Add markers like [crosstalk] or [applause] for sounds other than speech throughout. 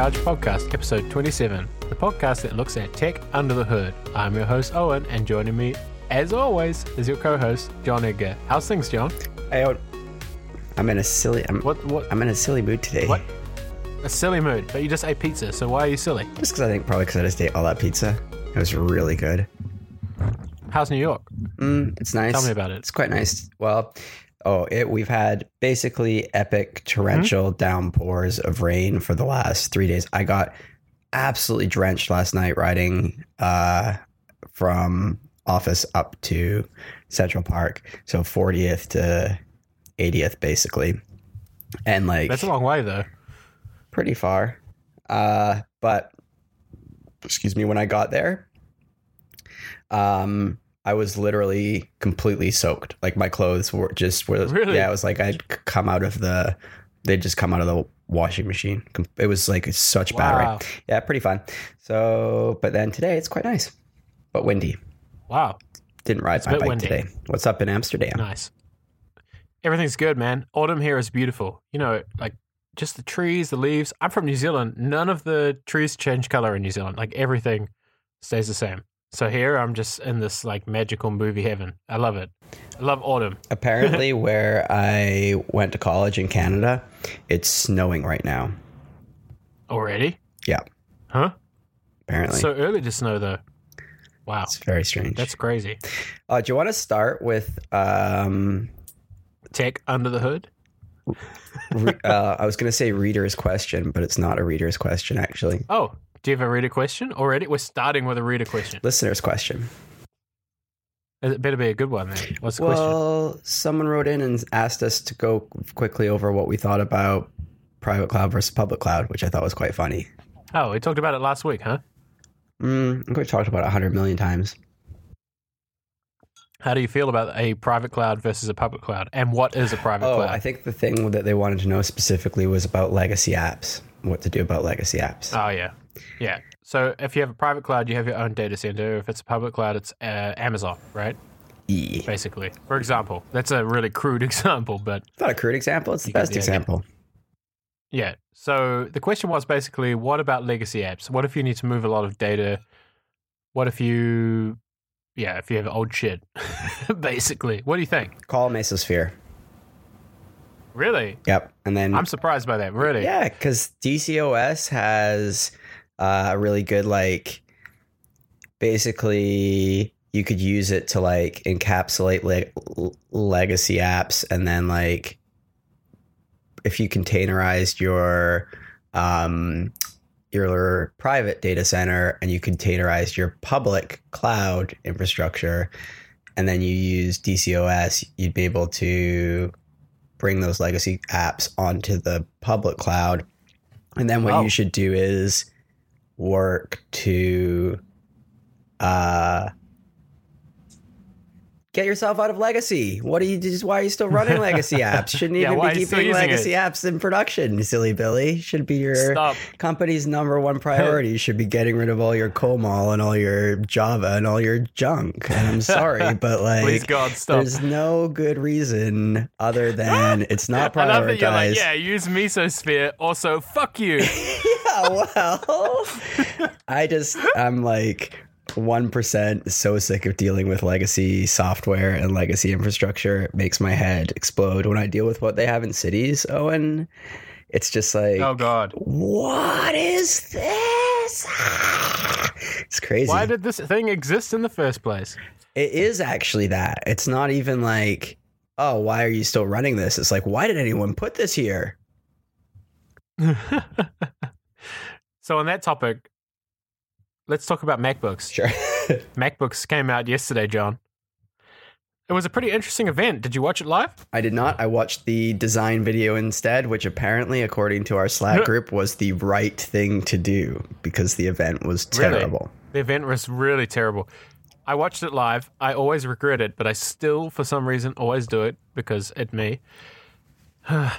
Charge Podcast, episode 27, the podcast that looks at tech under the hood. I'm your host, Owen, and joining me, as always, is your co host, John Edgar. How's things, John? Hey, Owen. I'm in a silly. I'm, What, what, I'm in a silly mood today. what? A silly mood, but you just ate pizza, so why are you silly? Just because I think probably because I just ate all that pizza. It was really good. How's New York? Mm, it's nice. Tell me about it. It's quite nice. Well, oh, it. We've had basically epic torrential downpours of rain for the last three days. I got absolutely drenched last night riding uh, from office up to Central Park, so 40th to 80th, basically, and like That's a long way, though. pretty far. Uh, but excuse me, when I got there, um, I was literally completely soaked. Like my clothes were just were Really? yeah. It was like I'd come out of the they'd just come out of the washing machine. It was like such bad Wow. rain. Yeah, pretty fun. So, but then today it's quite nice, but windy. Wow, Didn't ride It's my bike windy. today. What's up in Amsterdam? nice. Everything's good, man. Autumn here is beautiful. You know, like just the trees, the leaves. I'm from New Zealand. None of the trees change color in New Zealand. Like everything stays the same. So here I'm just in this like magical movie heaven. I love it. I love autumn. [laughs] Apparently, where I went to college in Canada, it's snowing right now. Already? Yeah. Huh? Apparently, So early to snow though. Wow. it's very strange. That's crazy. Uh, do you want to start with? Um, Tech under the hood? re- uh, I was going to say reader's question, but it's not a reader's question actually. Oh, do you have a reader question already? We're starting with a reader question. Listener's question. It better be a good one then. What's the question? Well, someone wrote in and asked us to go quickly over what we thought about private cloud versus public cloud, which I thought was quite funny. Oh, we talked about it last week, huh? Mm, I think we've talked about it a hundred million times. How do you feel about a private cloud versus a public cloud? And what is a private Oh, cloud? I think the thing that they wanted to know specifically was about legacy apps. What to do about legacy apps? Oh yeah, yeah. So if you have a private cloud, you have your own data center. If it's a public cloud, it's uh, Amazon, right? E. Basically, for example, that's a really crude [laughs] example, but It's not a crude example. It's the best the example. yeah. So the question was basically, what about legacy apps? What if you need to move a lot of data? What if you, yeah, if you have old shit, [laughs] basically? What do you think? Call Mesosphere. Really, Yep. And then I'm surprised by that. Really, Yeah, because DCOS has uh, a really good like. Basically, you could use it to like encapsulate le- legacy apps, and then like if you containerized your um, your private data center and you containerized your public cloud infrastructure, and then you use DCOS, you'd be able to bring those legacy apps onto the public cloud. And then what Oh. you should do is work to uh get yourself out of legacy. What are you just why are you still running [laughs] legacy apps? Shouldn't Yeah, even be are you still keeping legacy it? apps in production, silly Billy. Should be your Stop. company's number one priority you should be getting rid of all your COBOL and all your Java and all your junk. And I'm sorry, [laughs] but like Please God, stop. there's no good reason other than [laughs] it's not that you're like, yeah, use Mesosphere. Also, fuck you. yeah, well, I just I'm like one percent so sick of dealing with legacy software and legacy infrastructure. It makes my head explode when I deal with what they have in cities. Owen, it's just like, oh God. what is this? [sighs] It's crazy. Why did this thing exist in the first place? It is actually that. It's not even like, oh, why are you still running this? It's like, why did anyone put this here? [laughs] so on that topic, let's talk about MacBooks. Sure. [laughs] MacBooks came out yesterday, John. It was a pretty interesting event. Did you watch it live? I did not. I watched the design video instead, which apparently, according to our Slack group, was the right thing to do because the event was Really? terrible. The event was really terrible. I watched it live. I always regret it, but I still, for some reason, always do it because it me. [sighs]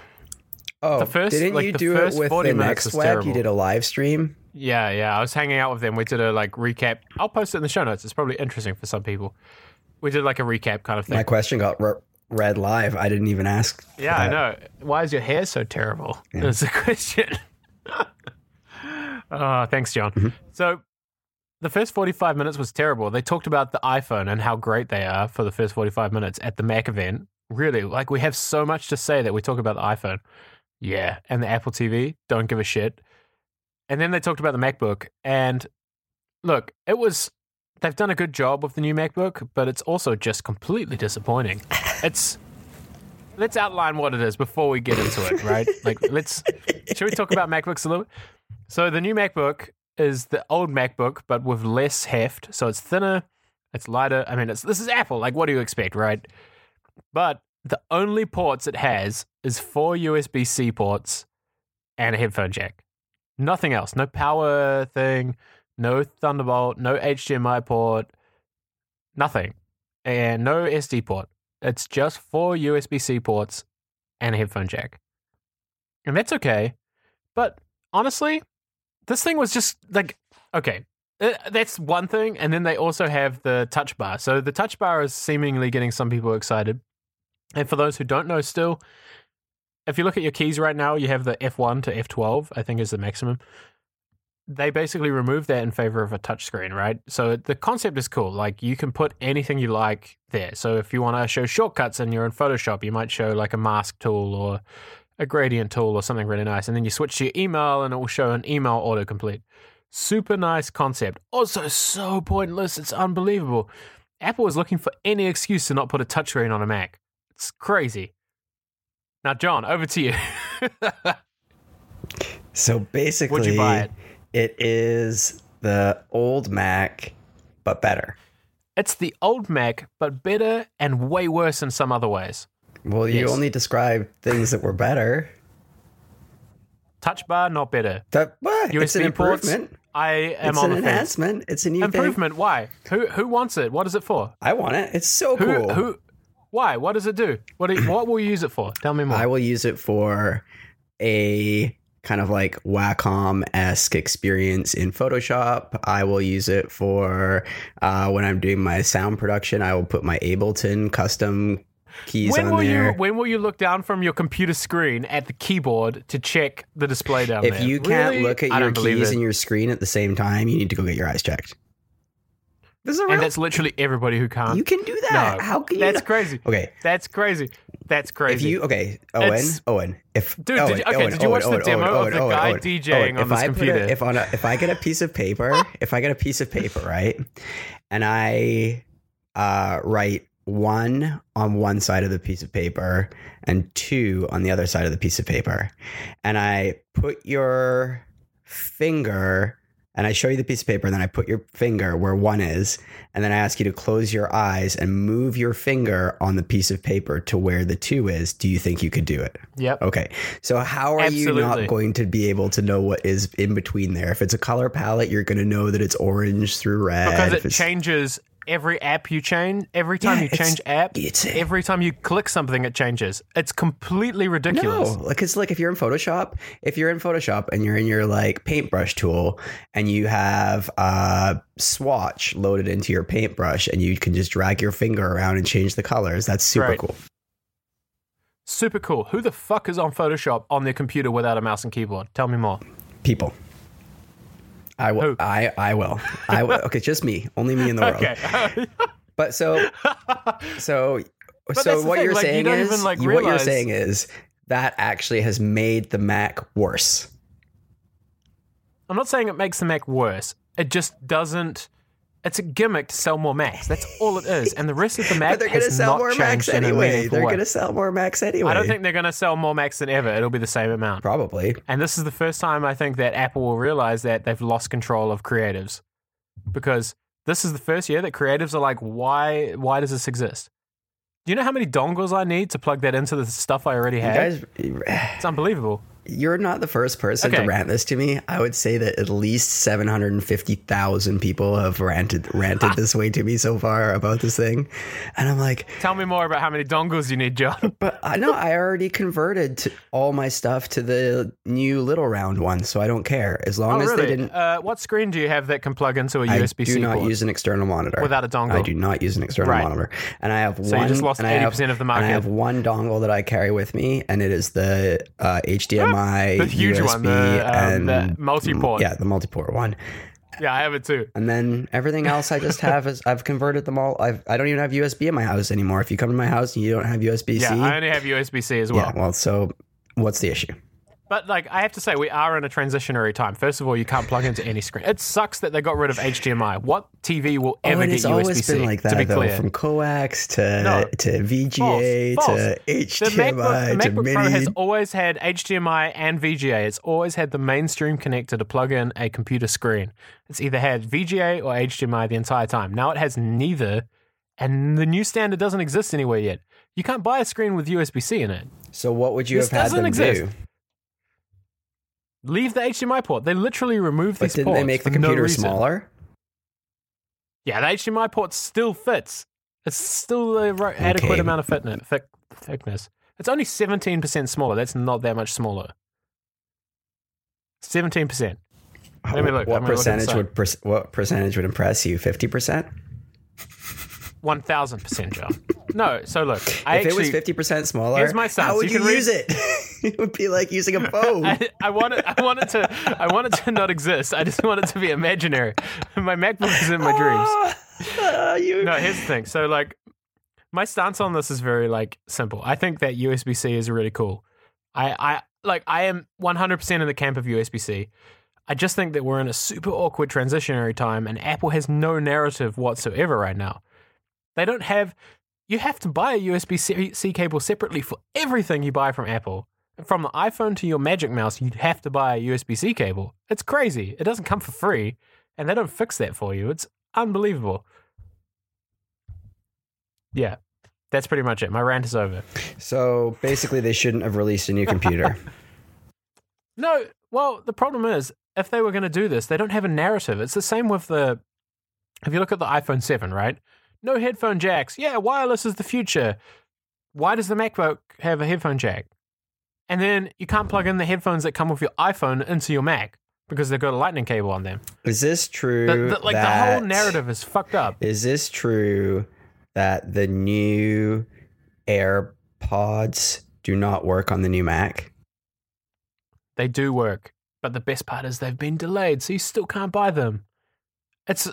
Oh, The first- didn't like, you do it with the next web? You did a live stream. Yeah, yeah. I was hanging out with them. We did a like recap. I'll post it in the show notes. It's probably interesting for some people. We did like a recap kind of thing. My question got re- read live. I didn't even ask. yeah, I know. Why is your hair so terrible? That's the [laughs] question. Oh, thanks, John. Mhm. So the first 45 minutes was terrible. They talked about the iPhone and how great they are for the first 45 minutes at the Mac event. Really, like we have so much to say that we talk about the iPhone. Yeah. And the Apple TV, don't give a shit. And then they talked about the MacBook. And look, it was, they've done a good job with the new MacBook, but it's also just completely disappointing. It's, let's outline what it is before we get into it, right? Like, [laughs] let's, should we talk about MacBooks a little bit? So the new MacBook is the old MacBook, but with less heft. So it's thinner, it's lighter. I mean, it's this is Apple. Like, what do you expect, right? But the only ports it has is four USB C ports and a headphone jack. Nothing else. No power thing. No Thunderbolt. No HDMI port. Nothing. And no SD port. It's just four USB C ports and a headphone jack. And that's okay. But honestly, this thing was just like okay uh, that's one thing and then they also have the touch bar so the touch bar is seemingly getting some people excited and for those who don't know still if you look at your keys right now you have the f1 to f12 i think is the maximum they basically removed that in favor of a touch screen right so the concept is cool like you can put anything you like there so if you want to show shortcuts and you're in photoshop you might show like a mask tool or a gradient tool or something really nice. And then you switch to your email and it will show an email autocomplete. Super nice concept. Also, so pointless. It's unbelievable. Apple is looking for any excuse to not put a touchscreen on a Mac. It's crazy. Now, John, over to you. [laughs] So basically, Would you buy it? it is the old Mac, but better. It's the old Mac, but better and way worse in some other ways. Well, you Yes. only described things that were better. Touch bar, not better. That what? it's an USB ports, improvement. I am It's on an enhancement. It's a new thing. Improvement. Why? Who who wants it? What is it for? I want it. It's so Who cool. who? Why? What does it do? What do you- what will you use it for? Tell me more. I will use it for a kind of like Wacom esque experience in Photoshop. I will use it for uh, when I'm doing my sound production. I will put my Ableton custom keys when on will there. you when will you look down from your computer screen at the keyboard to check the display down if there? you can't Really? look at your keys and your screen at the same time, you need to go get your eyes checked. This is real. and that's literally everybody who can't. you can do that. No, How can you? That's not- crazy. Okay, That's crazy. That's crazy. if you okay, Owen, It's- Owen, if Dude, Owen, did you- okay, Owen, did you Owen, watch the demo Owen, of the guy Owen, DJing Owen, on if this I put a- computer? if on a, if I get a piece of paper, [laughs] if I get a piece of paper, right, and I uh, write one on one side of the piece of paper and two on the other side of the piece of paper, and I put your finger. And I show you the piece of paper, and then I put your finger where one is, and then I ask you to close your eyes and move your finger on the piece of paper to where the two is. Do you think you could do it? yep. Okay. So how are you not going to be able to know what is in between there? If it's a color palette, you're going to know that it's orange through red. Because it changes every app you change. Every time Yeah, you change app, every time you click something, it changes. It's completely ridiculous. No, like it's like if you're in Photoshop, if you're in Photoshop and you're in your like paintbrush tool and you have a swatch loaded into your paintbrush and you can just drag your finger around and change the colors, that's super Right. cool. Super cool. Who the fuck is on Photoshop on their computer without a mouse and keyboard? Tell me more. People. I will. Who? I I will. I will. Okay, just me. Only me in the world. [laughs] Okay. [laughs] But so so that's so what thing, you're like, saying don't is even, like, what you're saying is that actually has made the Mac worse. I'm not saying it makes the Mac worse. It just doesn't. It's a gimmick to sell more Macs. That's all it is. And the rest of the [laughs] Mac But they're going to sell not more Macs anyway. They're going to sell more Macs anyway. I don't think they're going to sell more Macs than ever. It'll be the same amount. probably. And this is the first time I think that Apple will realize that they've lost control of creatives, because this is the first year that creatives are like, why? Why does this exist? Do you know how many dongles I need to plug that into the stuff I already have? guys, [sighs] it's unbelievable. You're not the first person Okay. to rant this to me. I would say that at least 750,000 people have ranted ranted this way to me so far about this thing. And I'm like, Tell me more about how many dongles you need, John. [laughs] but I know I already converted to all my stuff to the new little round one, so I don't care. As long Oh, as really? they didn't Uh, what screen do you have that can plug into a USB? I do not port use an external monitor. without a dongle? I do not use an external Right. monitor, and I have So you one. just lost and I have- 80% of the And I have one dongle that I carry with me, and it is the uh, HDMI HDMI, [laughs] the huge USB, one, the, um, and the multi-port. Yeah, the multi-port one. Yeah, I have it too. And then everything else I just have is I've converted them all. I've I don't even have USB in my house anymore. If you come to my house and you don't have USB C, Yeah, I only have USB C as well. yeah, well, so what's the issue? But like, I have to say, we are in a transitionary time. First of all, you can't plug into any screen. It sucks that they got rid of HDMI. What TV will Oh, ever and get it's USB always C? been like to that be though, clear, from coax to No. to VGA False, to The HDMI MacBook, the to MacBook mini. Pro has always had HDMI and VGA. It's always had the mainstream connector to plug in a computer screen. It's either had VGA or HDMI the entire time. Now it has neither, and the new standard doesn't exist anywhere yet. You can't buy a screen with USB C in it. so what would you This have had them exist. do? Leave the HDMI port. They literally removed But these didn't ports they make the no computer reason. smaller? Yeah, the HDMI port still fits. It's still the right, adequate amount of fitness, thick, thickness. It's only 17% smaller. That's not that much smaller. 17%. Let me look. What I'm look percentage would per- what percentage would impress you? Fifty percent. 1000%, John. no, so look, I If it was fifty percent smaller, Here's my stance. how would You you, read- use it? [laughs] it would be like using a phone. [laughs] I, I want it. I want it to. I want it to not exist. I just want it to be imaginary. [laughs] My MacBook is in my dreams. Ah, you- No, here's the thing. So like my stance on this is very like simple. I think that USB C is really cool. I I like I am 100% in the camp of USB C. I just think that we're in a super awkward transitionary time and Apple has no narrative whatsoever right now. They don't have you have to buy a USB C cable separately for everything you buy from Apple. From the iPhone to your Magic Mouse, You'd have to buy a USB C cable. It's crazy. It doesn't come for free, and they don't fix that for you. It's unbelievable. Yeah, that's pretty much it. My rant is over. So basically, they shouldn't have released a new computer. [laughs] No, well, the problem is if they were going to do this, they don't have a narrative. It's the same with the. If you look at the iPhone 7, right? No headphone jacks. Yeah, wireless is the future. Why does the MacBook have a headphone jack? And then you can't plug in the headphones that come with your iPhone into your Mac because they've got a lightning cable on them. Is this true? The, the, like the whole narrative is fucked up. Is this true that the new AirPods do not work on the new Mac? They do work, but the best part is they've been delayed, so you still can't buy them. It's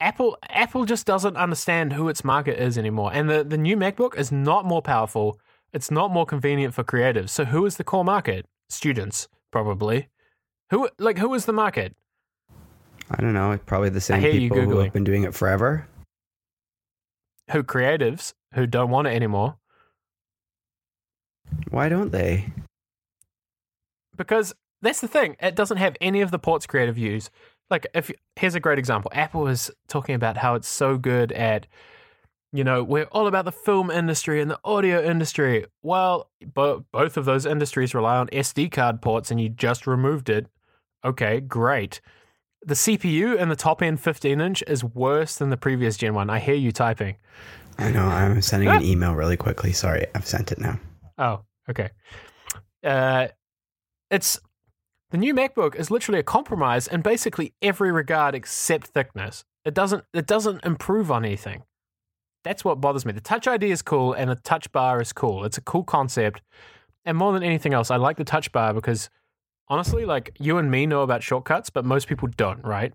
Apple. Apple just doesn't understand who its market is anymore, and the the new MacBook is not more powerful. It's not more convenient for creatives. So who is the core market? Students, probably. Who like who is the market? I don't know. Probably the same people who have been doing it forever. Who creatives who don't want it anymore? Why don't they? because that's the thing. It doesn't have any of the ports creative use. Like, if here's a great example, Apple is talking about how it's so good at, you know, we're all about the film industry and the audio industry. Well, bo- both of those industries rely on SD card ports, and you just removed it. Okay, great. The CPU in the top end 15 inch is worse than the previous Gen 1. I hear you typing. I know. I'm sending an email really quickly. Sorry, I've sent it now. Oh, okay. Uh, it's the new MacBook is literally a compromise in basically every regard except thickness. It doesn't it doesn't improve on anything. That's what bothers me. The Touch ID is cool and the Touch Bar is cool. It's a cool concept. And more than anything else, I like the Touch Bar because honestly, like you and me know about shortcuts, but most people don't, right?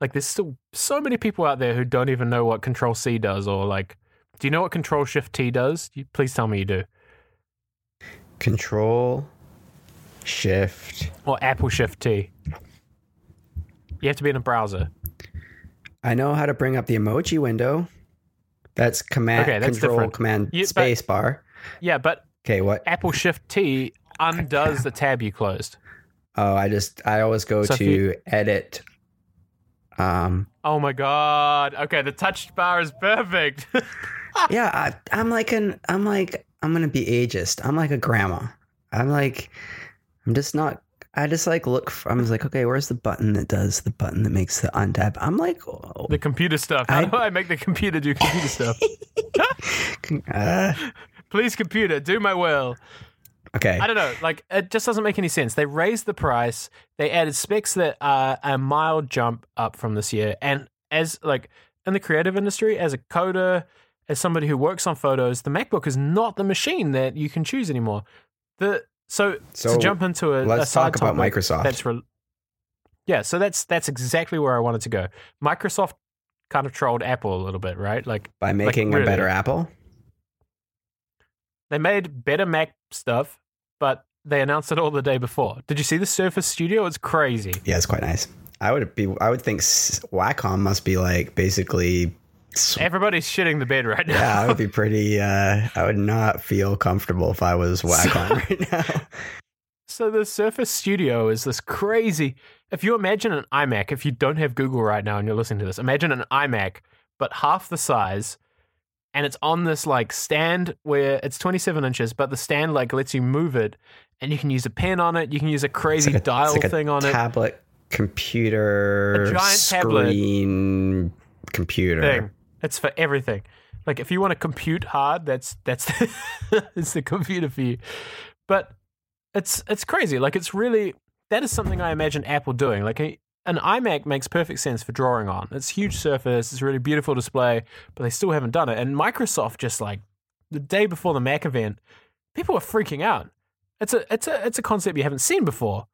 Like there's still so many people out there who don't even know what Control C does or like do you know what Control Shift T does? Please tell me you do. Control Shift. or Apple Shift T. You have to be in a browser. I know how to bring up the emoji window. That's command Okay, that's control different. command You- but- space bar. Yeah, but Okay, what? Apple Shift T undoes the tab you closed. Oh, I just I always go So to you- edit. Um, Oh my god. Okay, the touch bar is perfect. [laughs] yeah, I, I'm like an I'm like I'm gonna be ageist. I'm like a grandma. I'm like I'm just not. I just like look. For, I'm just like, okay, where's the button that does the button that makes the untap? I'm like, oh, the computer stuff. How I- do I make the computer do computer stuff? [laughs] uh, Please, computer, do my will. okay. I don't know. Like, it just doesn't make any sense. They raised the price. They added specs that are a mild jump up from this year. And as like in the creative industry, as a coder, as somebody who works on photos, the MacBook is not the machine that you can choose anymore. The So, So to jump into a, let's a side talk about topic Microsoft. That's re- yeah. So that's that's exactly where I wanted to go. Microsoft kind of trolled Apple a little bit, right? Like By making really. a better Apple. they made better Mac stuff, but they announced it all the day before. Did you see the Surface Studio? It's crazy. Yeah, it's quite nice. I would be. I would think Wacom must be like basically. Everybody's shitting the bed right now. Yeah, I would be [laughs] pretty. Uh, I would not feel comfortable if I was Wacom right now. [laughs] So the Surface Studio is this crazy. If you imagine an iMac, if you don't have Google right now and you're listening to this, imagine an iMac but half the size, and it's on this like stand where it's 27 inches, but the stand like lets you move it, and you can use a pen on it. You can use a crazy like a- dial like thing on it. Tablet, computer, A giant tablet. screen, computer. Thing. It's for everything. Like if you want to compute hard, that's that's [laughs] it's the computer for you. But it's it's crazy. Like it's really that is something I imagine Apple doing. Like a, an iMac makes perfect sense for drawing on. It's huge surface. It's a really beautiful display, but they still haven't done it. And Microsoft just like the day before the Mac event, people were freaking out. It's a it's a it's a concept you haven't seen before.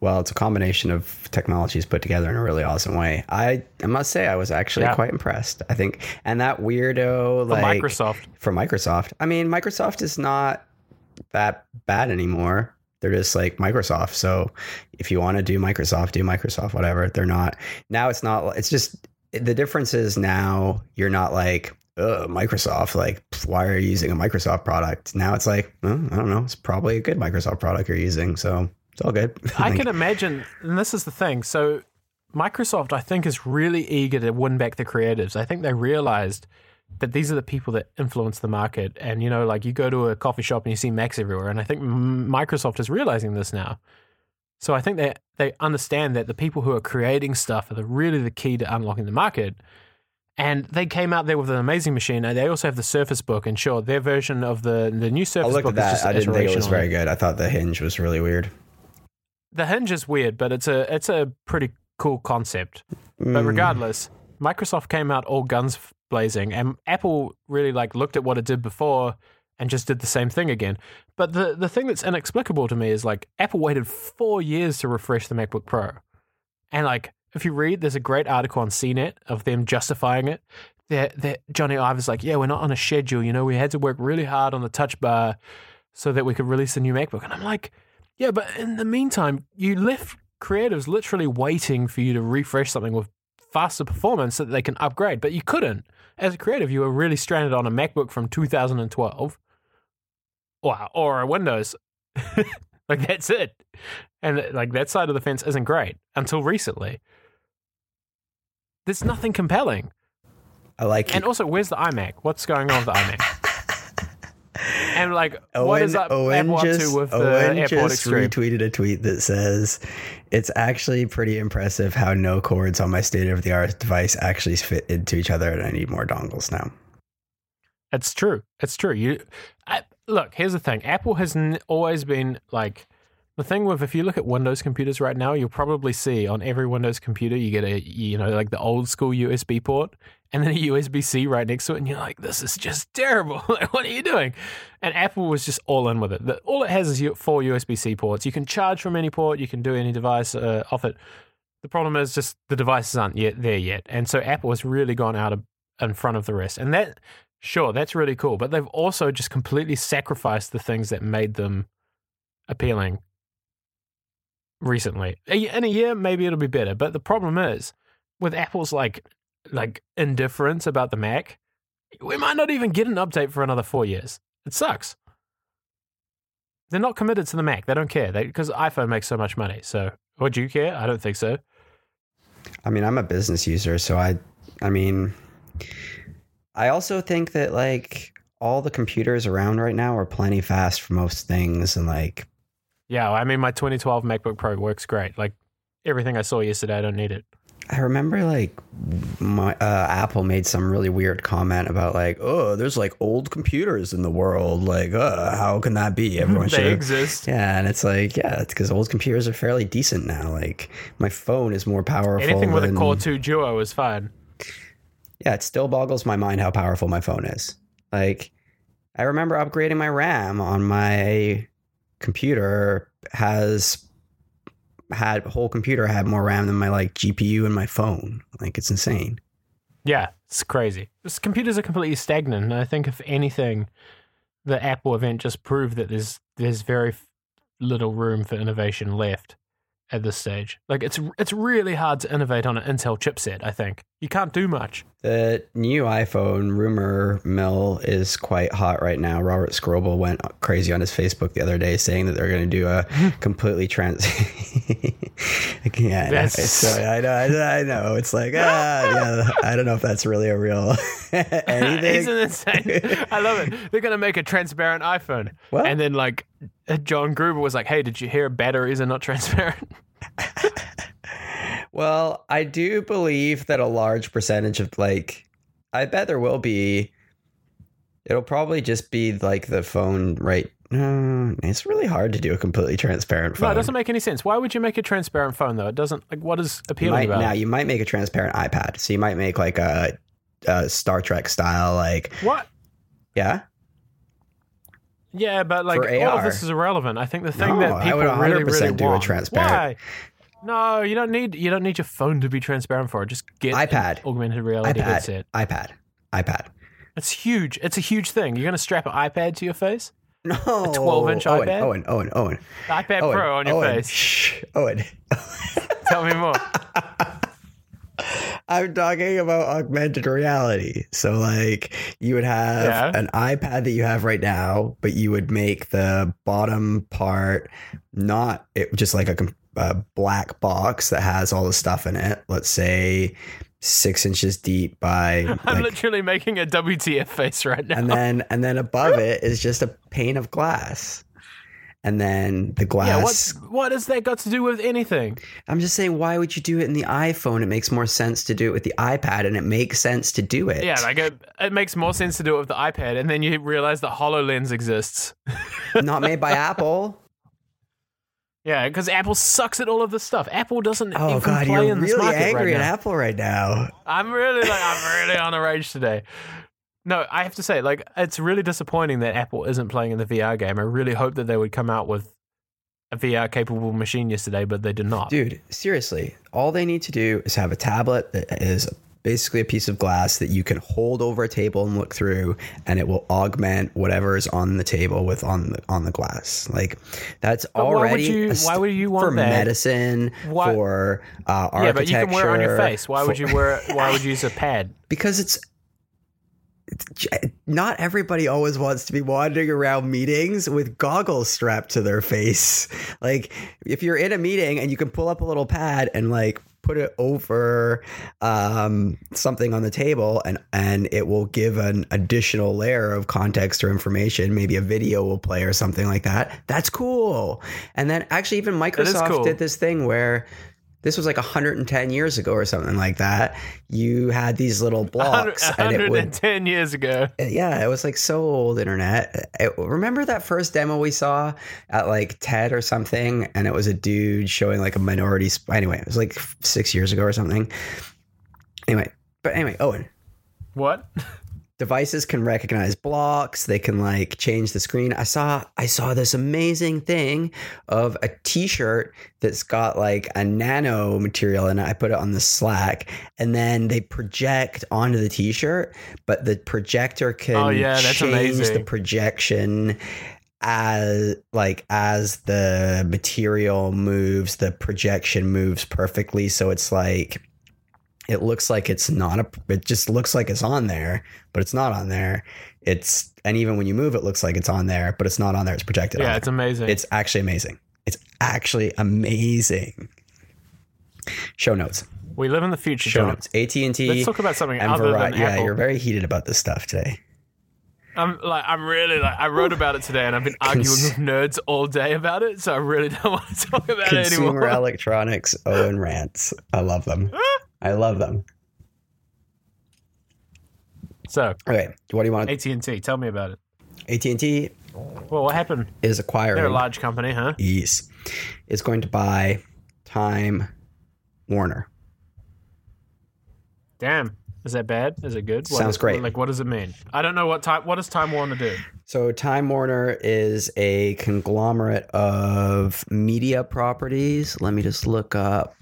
Well, it's a combination of technologies put together in a really awesome way. I, I must say, I was actually Yeah. quite impressed. I think, and that weirdo like Microsoft. for Microsoft. I mean, Microsoft is not that bad anymore. They're just like Microsoft. So if you want to do Microsoft, do Microsoft, whatever. They're not now. It's not. It's just the difference is now you're not like. Ugh, Microsoft, like, why are you using a Microsoft product? Now it's like, well, I don't know. It's probably a good Microsoft product you're using, so it's all good. [laughs] I Like, can imagine, and this is the thing. So, Microsoft, I think, is really eager to win back the creatives. I think they realized that these are the people that influence the market. And, you know, like you go to a coffee shop and you see Macs everywhere. And I think Microsoft is realizing this now. So, I think they, they understand that the people who are creating stuff are the, really the key to unlocking the market. And they came out there with an amazing machine. And they also have the Surface Book. And sure, their version of the, the new I Surface looked Book at is just that. I didn't think it was very good. I thought the hinge was really weird. The hinge is weird, but it's a it's a pretty cool concept. But Mm, regardless, Microsoft came out all guns blazing, and Apple really like looked at what it did before and just did the same thing again. But the the thing that's inexplicable to me is like Apple waited four years to refresh the MacBook Pro, and like if you read, there's a great article on CNET of them justifying it. That that Jony Ive is like, yeah, we're not on a schedule. You know, we had to work really hard on the Touch Bar so that we could release a new MacBook, and I'm like, yeah, but in the meantime, you left creatives literally waiting for you to refresh something with faster performance so that they can upgrade, but you couldn't. As a creative, you were really stranded on a MacBook from 2012 or, or a Windows. [laughs] like, that's it. And like that side of the fence isn't great until recently. There's nothing compelling. I like it. And also, where's the iMac? What's going on with the iMac? And like, what is up, Owen Apple just, to with the Owen AirPort just Extreme? retweeted a tweet that says, "It's actually pretty impressive how no cords on my state of the art device actually fit into each other, and I need more dongles now." It's true. It's true. You I, look. Here's the thing. Apple has n- always been like the thing with if you look at Windows computers right now, you'll probably see on every Windows computer you get a you know like the old school USB port and then a USB C right next to it, and you're like, this is just terrible. [laughs] what are you doing? And Apple was just all in with it. All it has is four USB C ports. You can charge from any port. You can do any device uh, off it. The problem is just the devices aren't yet there yet, and so Apple has really gone out of, in front of the rest, and that Sure, that's really cool. But they've also just completely sacrificed the things that made them appealing recently. In a year, maybe it'll be better. But the problem is, with Apple's like like indifference about the Mac, we might not even get an update for another four years. It sucks. They're not committed to the Mac. They don't care. Because iPhone makes so much money. So would you care? I don't think so. I mean, I'm a business user, so I, I mean, I also think that like all the computers around right now are plenty fast for most things, and like Yeah, I mean, my 2012 MacBook Pro works great. Like everything I saw yesterday, I don't need it. I remember like my uh, Apple made some really weird comment about like, oh, there's like old computers in the world. Like, uh, how can that be? [laughs] Everyone they should. exist. Yeah, and it's like, yeah, it's because old computers are fairly decent now. Like, my phone is more powerful. Anything with a Core 2 Duo is fine. Yeah, it still boggles my mind how powerful my phone is. Like, I remember upgrading my RAM on my computer has had whole computer had more RAM than my like GPU and my phone. Like it's insane. Yeah, it's crazy. This, computers are completely stagnant, and I think if anything, the Apple event just proved that there's there's very little room for innovation left at this stage. Like it's it's really hard to innovate on an Intel chipset. I think you can't do much. The new iPhone rumor mill is quite hot right now. Robert Scoble went crazy on his Facebook the other day saying that they're going to do a [laughs] completely trans. [laughs] yeah, That's- so I know, I know. It's like ah, yeah. I don't know if that's really a real [laughs] anything. Isn't insane? I love it. They're gonna make a transparent iPhone, What? and then like John Gruber was like, "Hey, did you hear batteries are not transparent?" Well, I do believe that a large percentage of like, I bet there will be. It'll probably just be like the phone, right? Uh, it's really hard to do a completely transparent phone. No, it doesn't make any sense. Why would you make a transparent phone though? It doesn't. Like, what is appealing might, about now it? you might make a transparent iPad, so you might make like a, a Star Trek style, like What? yeah. Yeah, but like all of this is irrelevant. I think the thing No, that I people would really, 100% really do a want. transparent. Why? No, you don't need you don't need your phone to be transparent for it. Just get iPad. augmented reality iPad, headset. iPad, iPad. It's huge. It's a huge thing. You're going to strap an iPad to your face, No, a 12-inch iPad? Owen, Owen, Owen, the iPad Owen, Pro on your Owen, face. Shh, Owen. [laughs] Tell me more. [laughs] I'm talking about augmented reality. So, like, you would have Yeah. an iPad that you have right now, but you would make the bottom part not it, just like a, a black box that has all the stuff in it. Let's say six inches deep by, [laughs] I'm literally making a WTF face right now. and then and then above it is just a pane of glass. And then the glass. yeah, what has that got to do with anything? I'm just saying, why would you do it in the iPhone? It makes more sense to do it with the iPad, and it makes sense to do it. Yeah, like it, it makes more sense to do it with the iPad, and then you realize that Hololens exists. not made by [laughs] Apple. Yeah, because Apple sucks at all of this stuff. Apple doesn't Oh even God, play you're in really angry right at. Apple right now. I'm really like I'm really on a rage today. No, I have to say, like, it's really disappointing that Apple isn't playing in the VR game. I really hope that they would come out with a VR capable machine yesterday, but they did not. Dude, seriously, all they need to do is have a tablet that is basically a piece of glass that you can hold over a table and look through, and it will augment whatever is on the table with on the on the glass. Like that's But why would already you- st- why would you want for that? medicine Why- for uh, yeah, but you can wear it on your face. Why would you wear? it? Why would you use a pad? [laughs] because it's it's- not everybody always wants to be wandering around meetings with goggles strapped to their face. Like if you're in a meeting and you can pull up a little pad and like put it over um, something on the table and and it will give an additional layer of context or information. Maybe a video will play or something like that. That's cool. And then actually even Microsoft cool. did this thing where this was like 110 years ago or something like that. You had these little blocks and it would 110 years ago. Uh, yeah, it was like so old internet. Uh, it- remember that first demo we saw at like TED or something, and it was a dude showing like a minority. Sp- anyway, it was like six years ago or something. Anyway, but anyway, Owen, What? [laughs] devices can recognize blocks. They can like change the screen. I saw I saw this amazing thing of a T-shirt that's got like a nano material in it. I put it on the Slack, and then they project onto the T-shirt, but the projector oh, can Oh, yeah, change the projection as like as the material moves the projection moves perfectly so it's like it looks like it's not a it just looks like it's on there but it's not on there it's and even when you move it looks like it's on there but it's not on there it's projected Yeah, it's there. amazing. it's actually amazing it's actually amazing show notes we live in the future, show John. notes AT&T Let's talk about something other Verizon than yeah Apple. you're very heated about this stuff today I'm like, I'm really like, I wrote about it today, and I've been arguing Cons- with nerds all day about it. So I really don't [laughs] want to talk about it consumer anymore. electronics Owen rants I love them [laughs] I love them So okay what do you want AT and T, tell me about it. AT&T Well, what happened? is acquiring They're a large company, huh? Yes. Is going to buy Time Warner. Damn. Is that bad? Is it good? What Sounds is- great. Like, what does it mean? I don't know what time. What does Time Warner do? So Time Warner is a conglomerate of media properties. Let me just look up.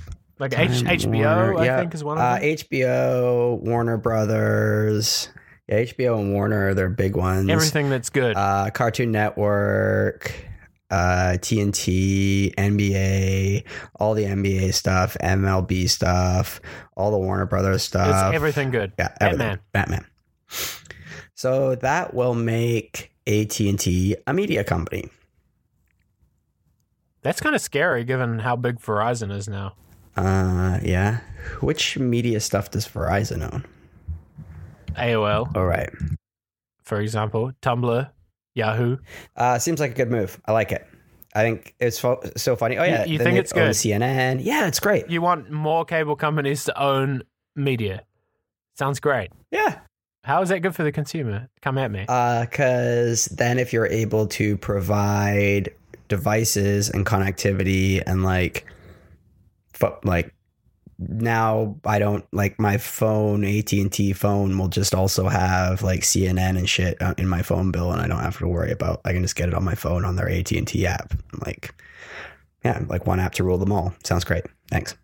Like H- HBO, Warner. I Yeah. think is one of Uh, them. HBO, Warner Brothers. Yeah, HBO and Warner are their big ones. Everything that's good. Uh, Cartoon Network, uh, TNT, NBA, all the NBA stuff, MLB stuff, all the Warner Brothers stuff. it's everything good. Yeah, everything. Batman. Batman. So that will make AT&T a media company. That's kind of scary given how big Verizon is now. Uh, yeah. Which media stuff does Verizon own? AOL, All right. for example, Tumblr, Yahoo. Uh, seems like a good move. I like it. I think it's fo- so funny. Oh yeah, you then think it's good? CNN. Yeah, it's great. You want more cable companies to own media. Sounds great. Yeah, How is that good for the consumer? Come at me. Uh, because Uh, then if you're able to provide devices and connectivity and like, like now I don't like my phone AT and T phone will just also have like CNN and shit uh, in my phone bill, and I don't have to worry about. I can just get it on my phone on their AT and T app. Like, yeah, like one app to rule them all. Sounds great. Thanks.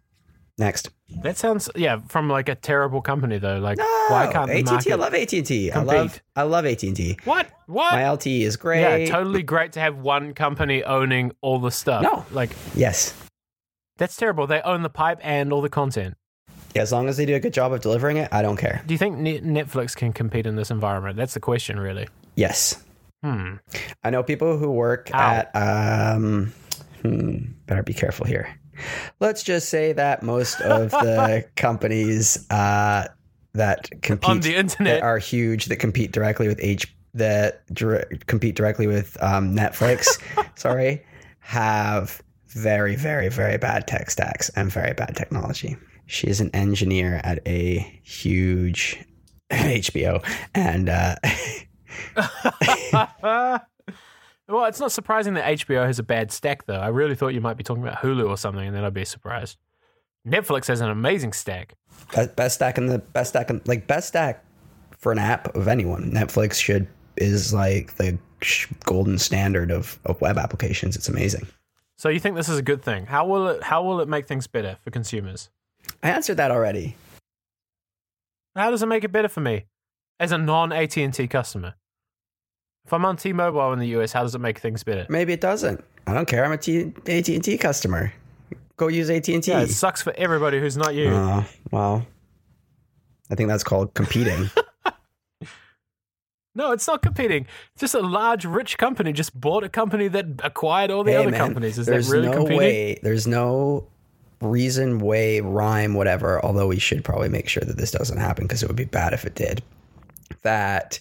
Next. that sounds yeah from like a terrible company though. Like No, why can't the AT&T? market I love AT and T. I love I love AT and T. what what? My LTE is great. yeah, totally great to have one company owning all the stuff. No. like Yes. That's terrible. They own the pipe and all the content. Yeah, As long as they do a good job of delivering it, I don't care. Do you think Netflix can compete in this environment? That's the question, really. Yes. Hmm. I know people who work How? at um hmm, better be careful here. Let's just say that most of [laughs] the companies uh that compete On the that internet, are huge that compete directly with H that dire- compete directly with um, Netflix, [laughs] sorry, have very very very bad tech stacks and very bad technology. She is an engineer at a huge [laughs] HBO, and uh, [laughs] well, it's not surprising that HBO has a bad stack, though. I really thought you might be talking about Hulu or something, and then I'd be surprised. Netflix has an amazing stack. best, best stack in the best stack in, like best stack for an app of anyone. Netflix should is like the golden standard of, of web applications. It's amazing. So you think this is a good thing? How will it? How will it make things better for consumers? I answered that already. How does it make it better for me as a non AT and T customer? If I'm on T-Mobile in the US, how does it make things better? Maybe it doesn't. I don't care. I'm a T- AT&T customer. Go use AT&T. Yeah, it sucks for everybody who's not you. Oh, well. I think that's called competing. [laughs] No, it's not competing. It's just a large, rich company just bought a company that acquired all the hey, other man, companies. Is that there's really no competing? way. There's no reason, way, rhyme, whatever. Although we should probably make sure that this doesn't happen because it would be bad if it did. That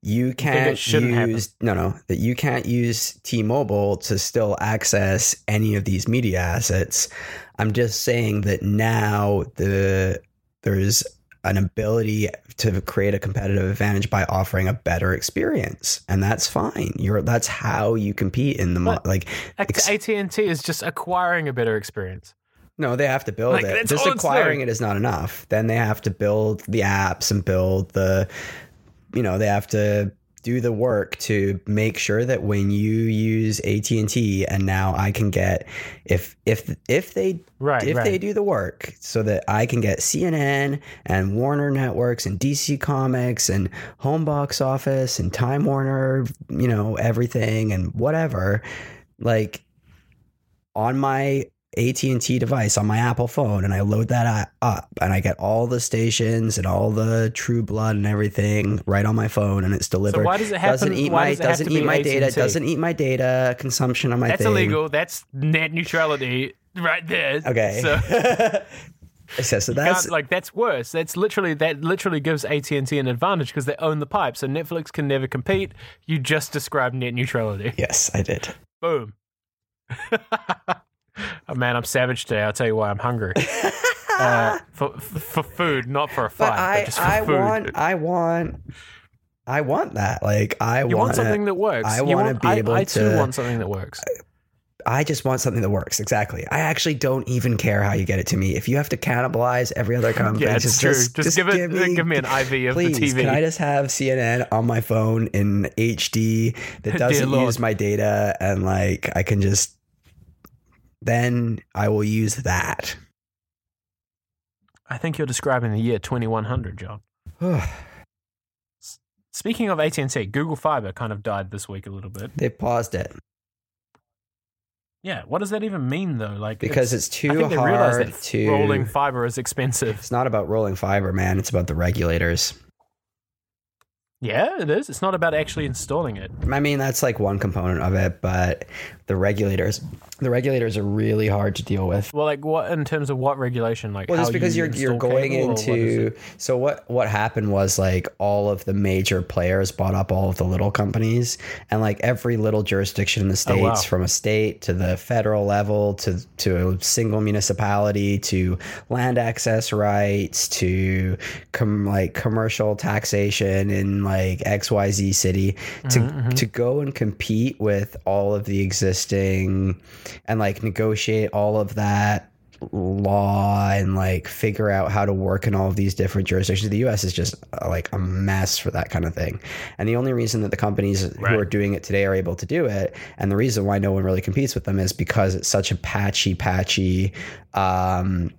you can't shouldn't happen? use no no that you can't use T-Mobile to still access any of these media assets. I'm just saying that now the there's an ability to create a competitive advantage by offering a better experience. And that's fine. You're that's how you compete in the But- like ex- AT and T is just acquiring a better experience. no they have to build Like, it. just acquiring it is not enough. Then they have to build the apps and build the you know they have to do the work to make sure that when you use AT&T and now I can get if if if they Right, if right. they do the work so that I can get CNN and Warner Networks and DC Comics and Home Box Office and Time Warner, you know, everything and whatever, like on my AT&T device on my Apple phone and I load that up and I get all the stations and all the True Blood and everything right on my phone and it's delivered. So why does it happen? doesn't eat why my does to eat my data, AT&T? doesn't eat my data consumption on my That's thing. illegal. That's net neutrality right there. Okay. So [laughs] so, so that's like that's worse. That's literally that literally gives AT and T an advantage because they own the pipe. So Netflix can never compete. You just described net neutrality. Yes, I did. Boom. [laughs] oh man, I'm savage today. I'll tell you why. I'm hungry. [laughs] uh, for, for food, not for a fight, But but, I, just for I food. want, I want, I want that. Like, I you want want something that works. I want- be I, able I too to- want something that works. I just want something that works. Exactly. I actually don't even care how you get it to me. If you have to cannibalize every other [laughs] company, Yeah, just, true. Just, Just, give it. Give me, an IV of Please, the TV. can I just have CNN on my phone in HD that [laughs] doesn't use my data and like I can just then I will use that. I think you're describing the year 2100, John. [sighs] Speaking of AT&T, Google Fiber kind of died this week a little bit. they paused it Yeah, what does that even mean though? Like because it's, I too hard to rolling fiber is expensive. It's not about rolling fiber, man. It's about the regulators. Yeah, it is. It's not about actually installing it. I mean, that's like one component of it, but the regulators, the regulators are really hard to deal with. Well, like what in terms of what regulation? Like Well, just because you you're you're going cable, or what is into it? so what what happened was like all of the major players bought up all of the little companies and like every little jurisdiction in the states Oh, wow. from a state to the federal level to to a single municipality to land access rights to com- like commercial taxation in like XYZ city to Mm-hmm, to go and compete with all of the existing and like negotiate all of that law and like figure out how to work in all of these different jurisdictions. The US is just uh, like a mess for that kind of thing. And the only reason that the companies who are doing it today are able to do it, and the reason why no one really competes with them is because it's such a patchy, patchy um,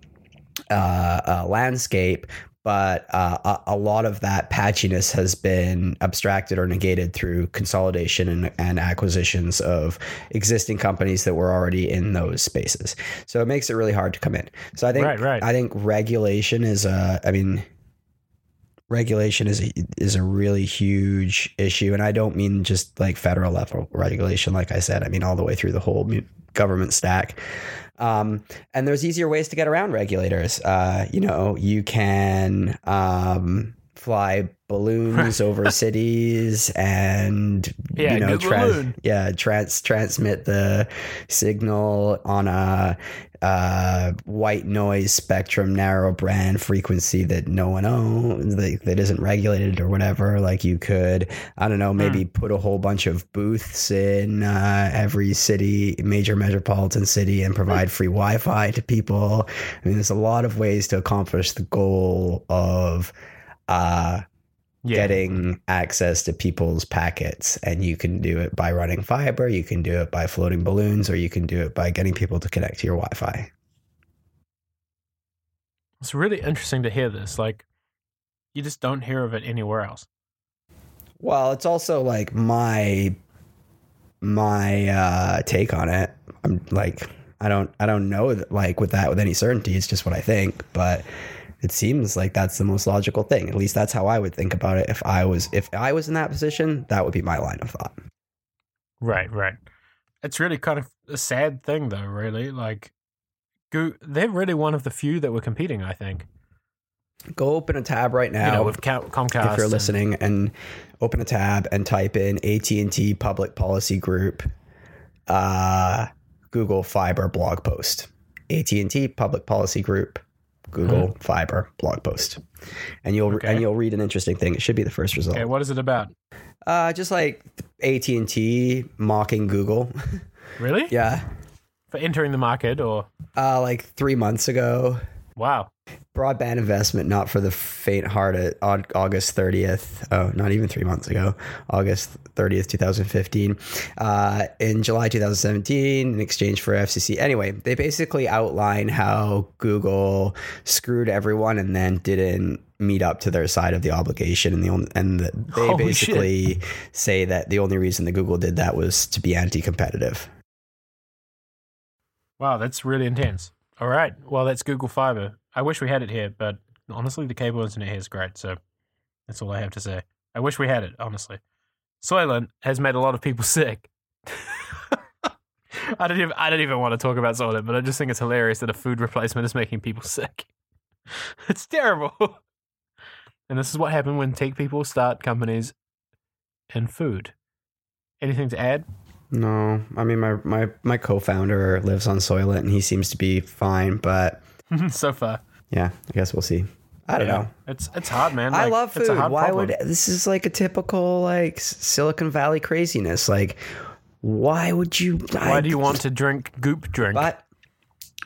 uh, uh, landscape. But uh, a, a lot of that patchiness has been abstracted or negated through consolidation and, and acquisitions of existing companies that were already in those spaces. So it makes it really hard to come in. So I think Right, right. I think regulation is a. I mean, regulation is a, is a really huge issue, and I don't mean just like federal level regulation. Like I said, I mean all the way through the whole government stack. Um, and there's easier ways to get around regulators. Uh, you know, you can um, fly balloons [laughs] over cities and Yeah, you know, balloon. yeah, trans transmit the signal on a uh, white noise spectrum, narrow band frequency that no one owns, like, that isn't regulated or whatever. Like you could, I don't know, maybe put a whole bunch of booths in uh, every city, major metropolitan city, and provide free Wi-Fi to people. I mean, there's a lot of ways to accomplish the goal of. Uh, Yeah. getting access to people's packets and you can do it by running fiber you can do it by floating balloons or you can do it by getting people to connect to your wi-fi It's really interesting to hear this. Like, you just don't hear of it anywhere else. well it's also like my my uh take on it i'm like i don't i don't know that, like with that with any certainty it's just what i think but it seems like that's the most logical thing at least that's how i would think about it if i was if i was in that position that would be my line of thought Right, right. It's really kind of a sad thing, though. Really, like, they're really one of the few that were competing. I think. go open a tab right now you know, with Comcast. if you're and- listening and open a tab and type in AT&T public policy group uh, Google fiber blog post AT&T public policy group Google fiber blog post. And you'll Okay. and you'll read an interesting thing. It should be the first result. Okay, what is it about? uh, just like AT&T mocking Google. [laughs] Really? yeah. For entering the market, or? Uh, like 3 months ago. Wow, broadband investment not for the faint-hearted on august 30th oh not even three months ago august 30th 2015 uh, in july 2017 in exchange for fcc anyway they basically outline how google screwed everyone and then didn't meet up to their side of the obligation. And the only, and the, they Holy basically say that the only reason that google did that was to be anti-competitive. Wow, that's really intense. All right, well, that's Google Fiber. I wish we had it here, but honestly, the cable internet here is great. So that's all I have to say. I wish we had it, honestly. Soylent has made a lot of people [laughs] sick. I don't even I don't even want to talk about Soylent, but I just think it's hilarious that a food replacement is making people [laughs] sick. it's terrible. And this is what happened when tech people start companies in food. Anything to add? no i mean my, my, my co-founder lives on soylent and he seems to be fine but [laughs] so far. Yeah, I guess we'll see. I don't Yeah. know. It's it's hard, man. I Like, love it's a food. Why problem. would this is like a typical like Silicon Valley craziness? Like Why would you? Why do you want to drink goop drink? But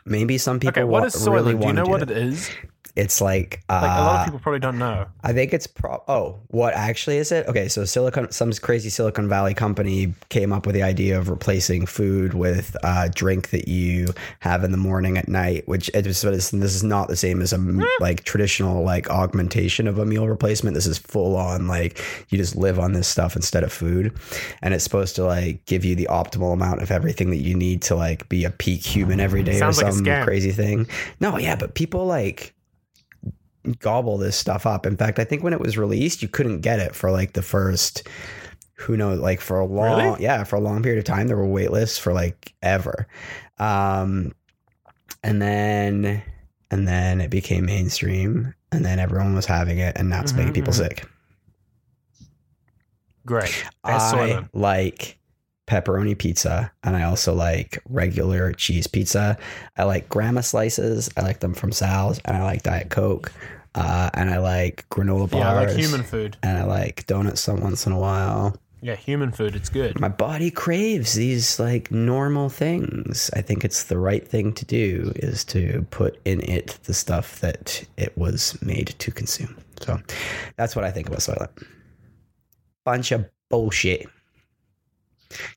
maybe some people okay, what wa- is Soylent? really do you know what it is? It's like, uh, Like a lot of people probably don't know. I think it's pro. Oh, what actually is it? Okay, so Silicon, some crazy Silicon Valley company came up with the idea of replacing food with a drink that you have in the morning at night. Which it is, this is not the same as a like traditional like augmentation of a meal replacement. This is full on like you just live on this stuff instead of food, and it's supposed to like give you the optimal amount of everything that you need to like be a peak human every day Sounds or like some crazy thing. No, yeah, but people like gobble this stuff up. In fact, I think when it was released, you couldn't get it for like the first who knows like for a long Really? yeah, for a long period of time there were wait lists for like ever. Um and then and then it became mainstream and then everyone was having it and now it's making Mhm, people mhm. sick. Great. I Soylent. like pepperoni pizza and I also like regular cheese pizza. I like grandma slices. I like them from Sal's and I like Diet Coke. Uh, and I like granola bars. Yeah, I like human food. And I like donuts some once in a while. Yeah, human food. It's good. My body craves these like normal things. I think it's the right thing to do is to put in it the stuff that it was made to consume. So that's what I think about Soylent. Bunch of bullshit.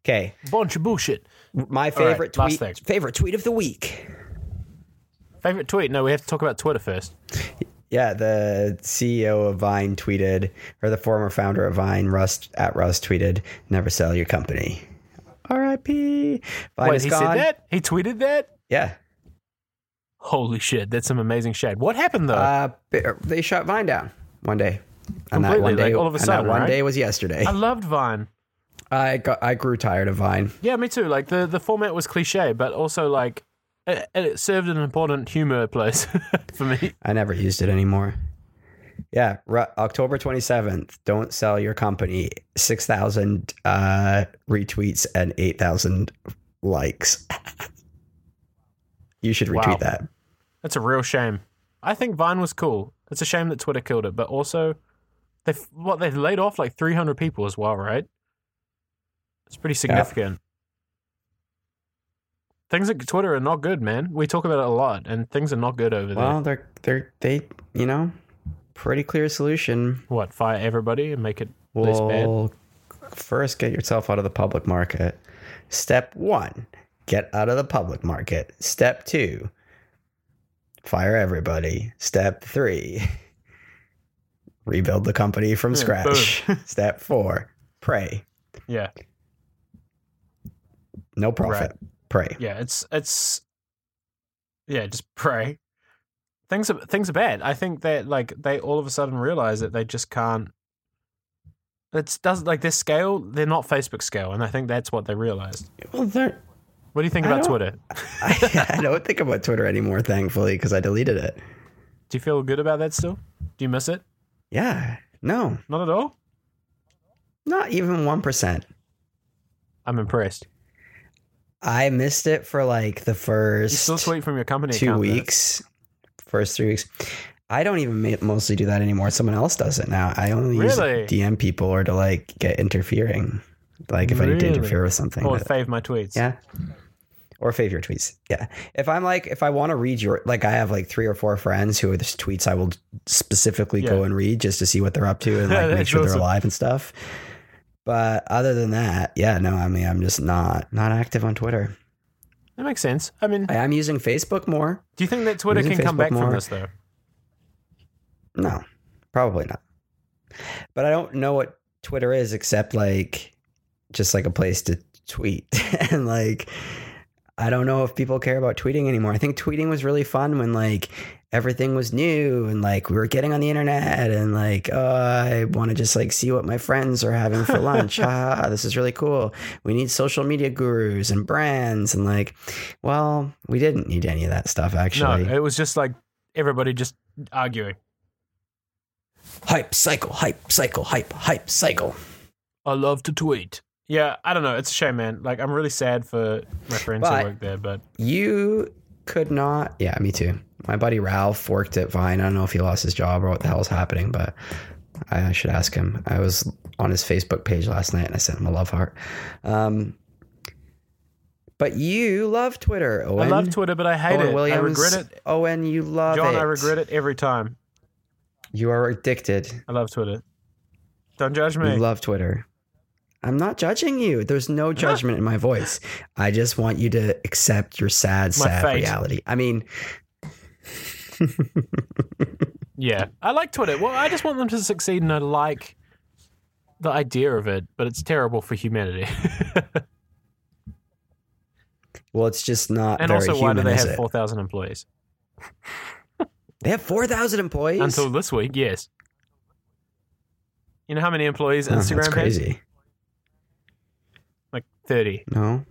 Okay, Bunch of bullshit. my favorite last tweet. Favorite tweet of the week. Favorite tweet? No, we have to talk about Twitter first. Yeah, the CEO of Vine tweeted, or the former founder of Vine, Rus at Rus tweeted, "Never sell your company." R.I.P. Vine Wait, is he gone. said that? He tweeted that? Yeah, Holy shit, that's some amazing shade. What happened though? uh, they shut Vine down one day. And that Completely, one day, like, all of a sudden, that one right? day was yesterday. I loved Vine. I got, I grew tired of Vine. Yeah, me too. Like the the format was cliche, but also like it, it served an important humor place [laughs] for me. I never used it anymore. Yeah, Ru- October 27th. Don't sell your company. 6,000 uh, retweets and 8,000 likes. you should retweet Wow. that. That's a real shame. I think Vine was cool. It's a shame that Twitter killed it, but also they what they've laid off like 300 people as well, right? It's pretty significant. Things at Twitter are not good, man. We talk about it a lot, and things are not good over there. Well, they're they're they you know pretty clear solution. What? Fire everybody and make it less bad? Well, first get yourself out of the public market. Step one, get out of the public market. Step two, fire everybody. Step three, [laughs] rebuild the company from Yeah, scratch. [laughs] Step four, pray. Yeah, No profit. Pray. yeah. It's it's yeah. Just pray. Things are things are bad. I think that like they all of a sudden realize that they just can't. It's does like their scale. They're not Facebook scale, and I think that's what they realized. Well, they're, What do you think I about Twitter? I, [laughs] I don't think about Twitter anymore, thankfully, because I deleted it. Do you feel good about that still? Do you miss it? Yeah. No, Not at all. not even 1%. I'm impressed. I missed it for like the You first still tweet from your company two weeks, first three weeks. I don't even mostly do that anymore. Someone else does it now. I only Really? use DM people or to like get interfering, like if I need to interfere with something. Or fave my tweets. yeah. Or fave your tweets. Yeah. If I'm like, if I want to read your, like, I have like three or four friends who are just tweets I will specifically go and read just to see what they're up to and like [laughs] make sure they're alive and stuff. But other than that, yeah, no, I mean, I'm just not not active on Twitter. That makes sense. I mean, I am using Facebook more. do you think that Twitter using can come Facebook back from this though? No, probably not. But I don't know what Twitter is except like just like a place to tweet. [laughs] and like I don't know if people care about tweeting anymore. I think tweeting was really fun when like everything was new and like we were getting on the internet and like oh I want to just like see what my friends are having for lunch. ha, this is really cool. We need social media gurus and brands and like well, we didn't need any of that stuff actually. No, it was just like everybody just arguing. hype cycle, hype cycle, hype, hype cycle. I love to tweet. Yeah, I don't know. It's a shame, man. Like, I'm really sad for my friends But- who work there, but You could not. Yeah, me too. My buddy Ralph worked at Vine. I don't know if he lost his job or what the hell's happening, but I should ask him. I was on his Facebook page last night and I sent him a love heart. Um, But you love Twitter, Owen. I love Twitter, but I hate Owen it. Williams. I regret it. Owen, you love John, it. I regret it every time. You are addicted. I love Twitter. Don't judge me. You love Twitter. I'm not judging you. There's no judgment in my voice. I just want you to accept your sad, My sad fate. reality. I mean, Yeah, I like Twitter. Well, I just want them to succeed, and I like the idea of it, but it's terrible for humanity. [laughs] well, it's just not and also, why do [laughs] they have four thousand employees? They have 4,000 employees? Until this week, yes. You know how many employees Oh, Instagram that's has? crazy. Like thirty. No.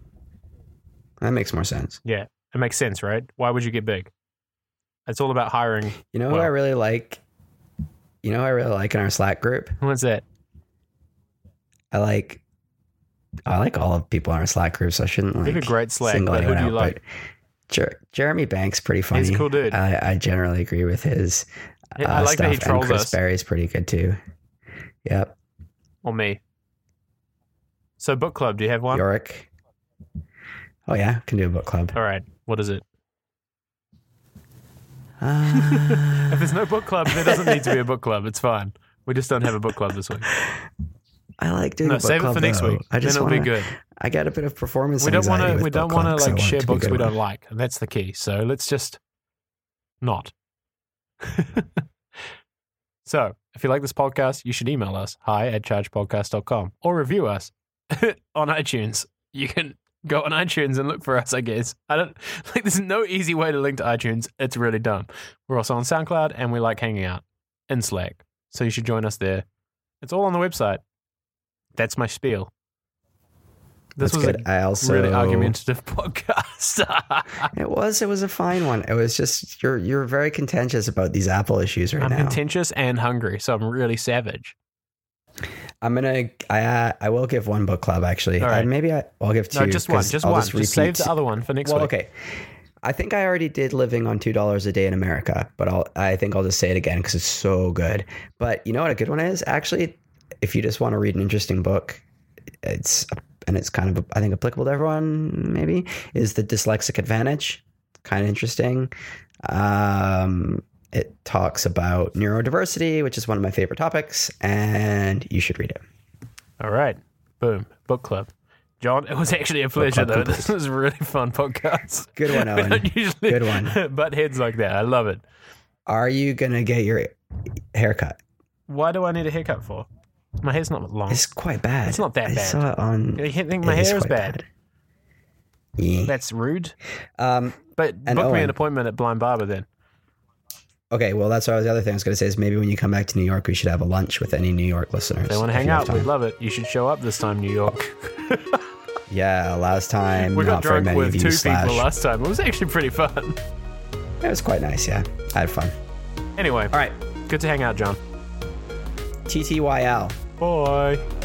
That makes more sense. Yeah, it makes sense, right? Why would you get big? It's all about hiring. You know who Well- I really like? You know who I really like in our Slack group? What's that? I like I like all of people in our Slack group, so I shouldn't like have a great Slack, but who do you out, like? Jer- Jeremy Banks pretty funny. He's a cool dude. I, I generally agree with his uh, I like that he stuff, trolls and Chris us. Berry's pretty good too. Yep. Or me? So book club, do you have one? Yorick. Oh yeah, can do a book club. All right. What is it? Uh, If there's no book club, there doesn't need to be a book club. It's fine. We just don't have a book club this week. I like doing No, save it for next though. week. I then just it'll wanna, be good. I get a bit of performance. We don't want to. We don't want club, to like share to be a books we one. don't like, and that's the key. So let's just not. [laughs] so if you like this podcast, you should email us hi at chargepodcast.com or review us [laughs] on iTunes. You can go on iTunes and look for us. I guess I don't [laughs] like. There's no easy way to link to iTunes. It's really dumb. We're also on SoundCloud, and we like hanging out in Slack. So you should join us there. It's all on the website. That's my spiel. This That's was good. A also really argumentative [laughs] podcast. [laughs] It was. It was a fine one. It was just you're you're very contentious about these Apple issues right now. I'm contentious and hungry, so I'm really savage. I'm gonna. I uh, I will give one book club actually. All right. Uh, maybe I, I'll give two. No, just one. Just I'll one. Just, Just, save the other one for next Well, week. okay. I think I already did living on two dollars a day in America, but I'll. I think I'll just say it again because it's so good. But you know what a good one is actually, if you just want to read an interesting book, it's and it's kind of I think applicable to everyone. Maybe is the Dyslexic Advantage. Kind of interesting. Um, it talks about neurodiversity, which is one of my favorite topics, and you should read it. All right. Boom. Book club. John, it was actually a pleasure, though. This was a really fun podcast. Good one, [laughs] We Owen. don't usually Good one. [laughs] butt heads like that. I love it. Are you gonna get your haircut? Why do I need a haircut for? My hair's not long. It's quite bad. It's not that I bad. saw it on. You think my hair is quite bad? Yeah. That's rude. Um, But book me an appointment at Blind Barber then. Okay, well, that's what I was, the other thing I was going to say is maybe when you come back to New York, we should have a lunch with any New York listeners. If they want to hang out, we'd love it. You should show up this time, New York. [laughs] Yeah, last time, we got drunk many with two slash. people last time. It was actually pretty fun. [laughs] It was quite nice, yeah. I had fun. Anyway, All right, good to hang out, John. TTYL. Bye.